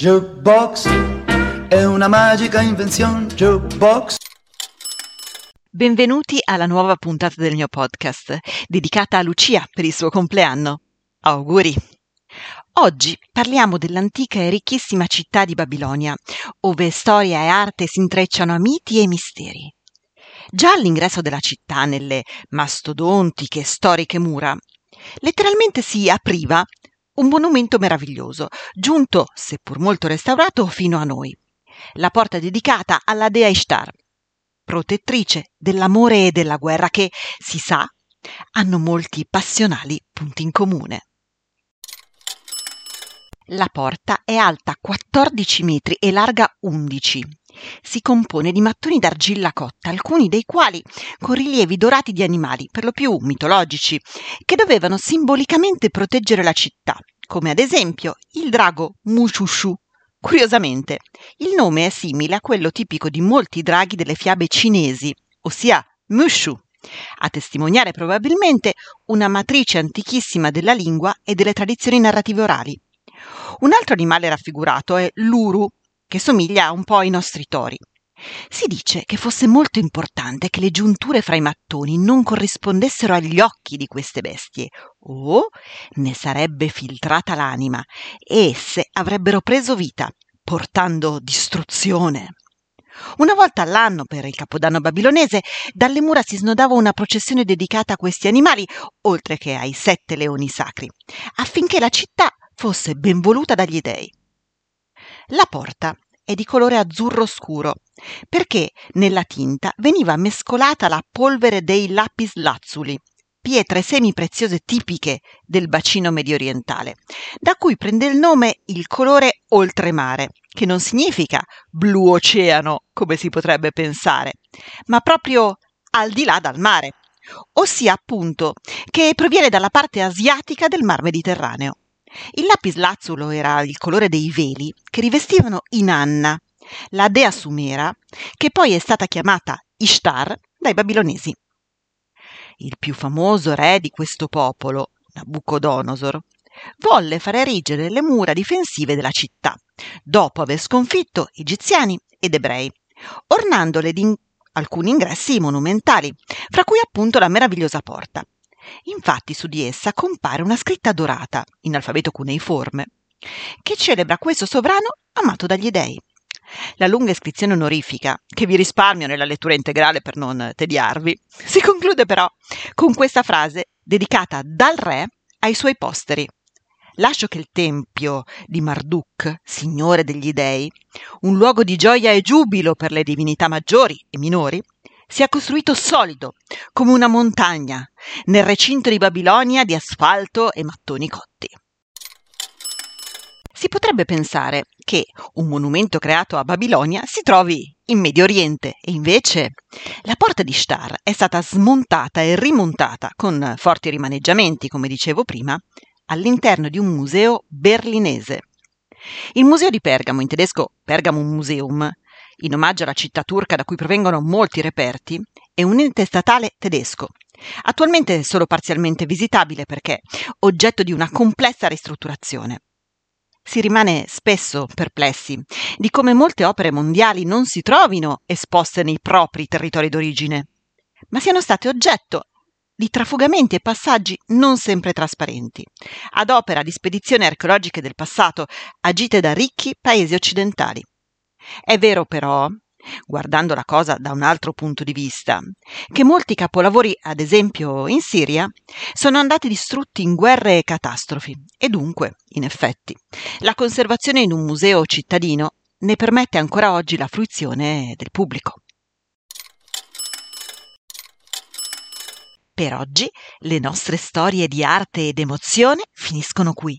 Jukebox è una magica invenzione. Jukebox. Benvenuti alla nuova puntata del mio podcast, dedicata a Lucia per il suo compleanno. Auguri! Oggi parliamo dell'antica e ricchissima città di Babilonia, ove storia e arte si intrecciano a miti e misteri. Già all'ingresso della città, nelle mastodontiche storiche mura, letteralmente si apriva un monumento meraviglioso, giunto, seppur molto restaurato, fino a noi. La porta dedicata alla dea Ishtar, protettrice dell'amore e della guerra che, si sa, hanno molti passionali punti in comune. La porta è alta 14 metri e larga 11. Si compone di mattoni d'argilla cotta, alcuni dei quali con rilievi dorati di animali, per lo più mitologici, che dovevano simbolicamente proteggere la città, come ad esempio il drago Mushushu. Curiosamente, il nome è simile a quello tipico di molti draghi delle fiabe cinesi, ossia Mushu, a testimoniare probabilmente una matrice antichissima della lingua e delle tradizioni narrative orali. Un altro animale raffigurato è l'uru, che somiglia un po' ai nostri tori. Si dice che fosse molto importante che le giunture fra i mattoni non corrispondessero agli occhi di queste bestie, o ne sarebbe filtrata l'anima e esse avrebbero preso vita, portando distruzione. Una volta all'anno, per il capodanno babilonese, dalle mura si snodava una processione dedicata a questi animali, oltre che ai sette leoni sacri, affinché la città fosse ben voluta dagli dei. La porta è di colore azzurro scuro, perché nella tinta veniva mescolata la polvere dei lapis lazzuli, pietre semipreziose tipiche del bacino mediorientale, da cui prende il nome il colore oltremare, che non significa blu oceano, come si potrebbe pensare, ma proprio al di là dal mare, ossia appunto che proviene dalla parte asiatica del mar Mediterraneo. Il lapislazzulo era il colore dei veli che rivestivano Inanna, la dea sumera, che poi è stata chiamata Ishtar dai babilonesi. Il più famoso re di questo popolo, Nabucodonosor, volle far erigere le mura difensive della città, dopo aver sconfitto egiziani ed ebrei, ornandole di alcuni ingressi monumentali, fra cui appunto la meravigliosa porta, Infatti su di essa compare una scritta dorata, in alfabeto cuneiforme, che celebra questo sovrano amato dagli dei. La lunga iscrizione onorifica, che vi risparmio nella lettura integrale per non tediarvi, si conclude però con questa frase dedicata dal re ai suoi posteri. Lascio che il tempio di Marduk, signore degli dei, un luogo di gioia e giubilo per le divinità maggiori e minori, sia costruito solido, come una montagna, nel recinto di Babilonia di asfalto e mattoni cotti. Si potrebbe pensare che un monumento creato a Babilonia si trovi in Medio Oriente e invece la porta di Shtar è stata smontata e rimontata con forti rimaneggiamenti, come dicevo prima, all'interno di un museo berlinese. Il museo di Pergamo, in tedesco Pergamum Museum, in omaggio alla città turca da cui provengono molti reperti, è un ente statale tedesco, attualmente solo parzialmente visitabile perché oggetto di una complessa ristrutturazione. Si rimane spesso perplessi di come molte opere mondiali non si trovino esposte nei propri territori d'origine, ma siano state oggetto di trafugamenti e passaggi non sempre trasparenti, ad opera di spedizioni archeologiche del passato agite da ricchi paesi occidentali. È vero però, guardando la cosa da un altro punto di vista, che molti capolavori, ad esempio in Siria, sono andati distrutti in guerre e catastrofi e dunque, in effetti, la conservazione in un museo cittadino ne permette ancora oggi la fruizione del pubblico. Per oggi le nostre storie di arte ed emozione finiscono qui.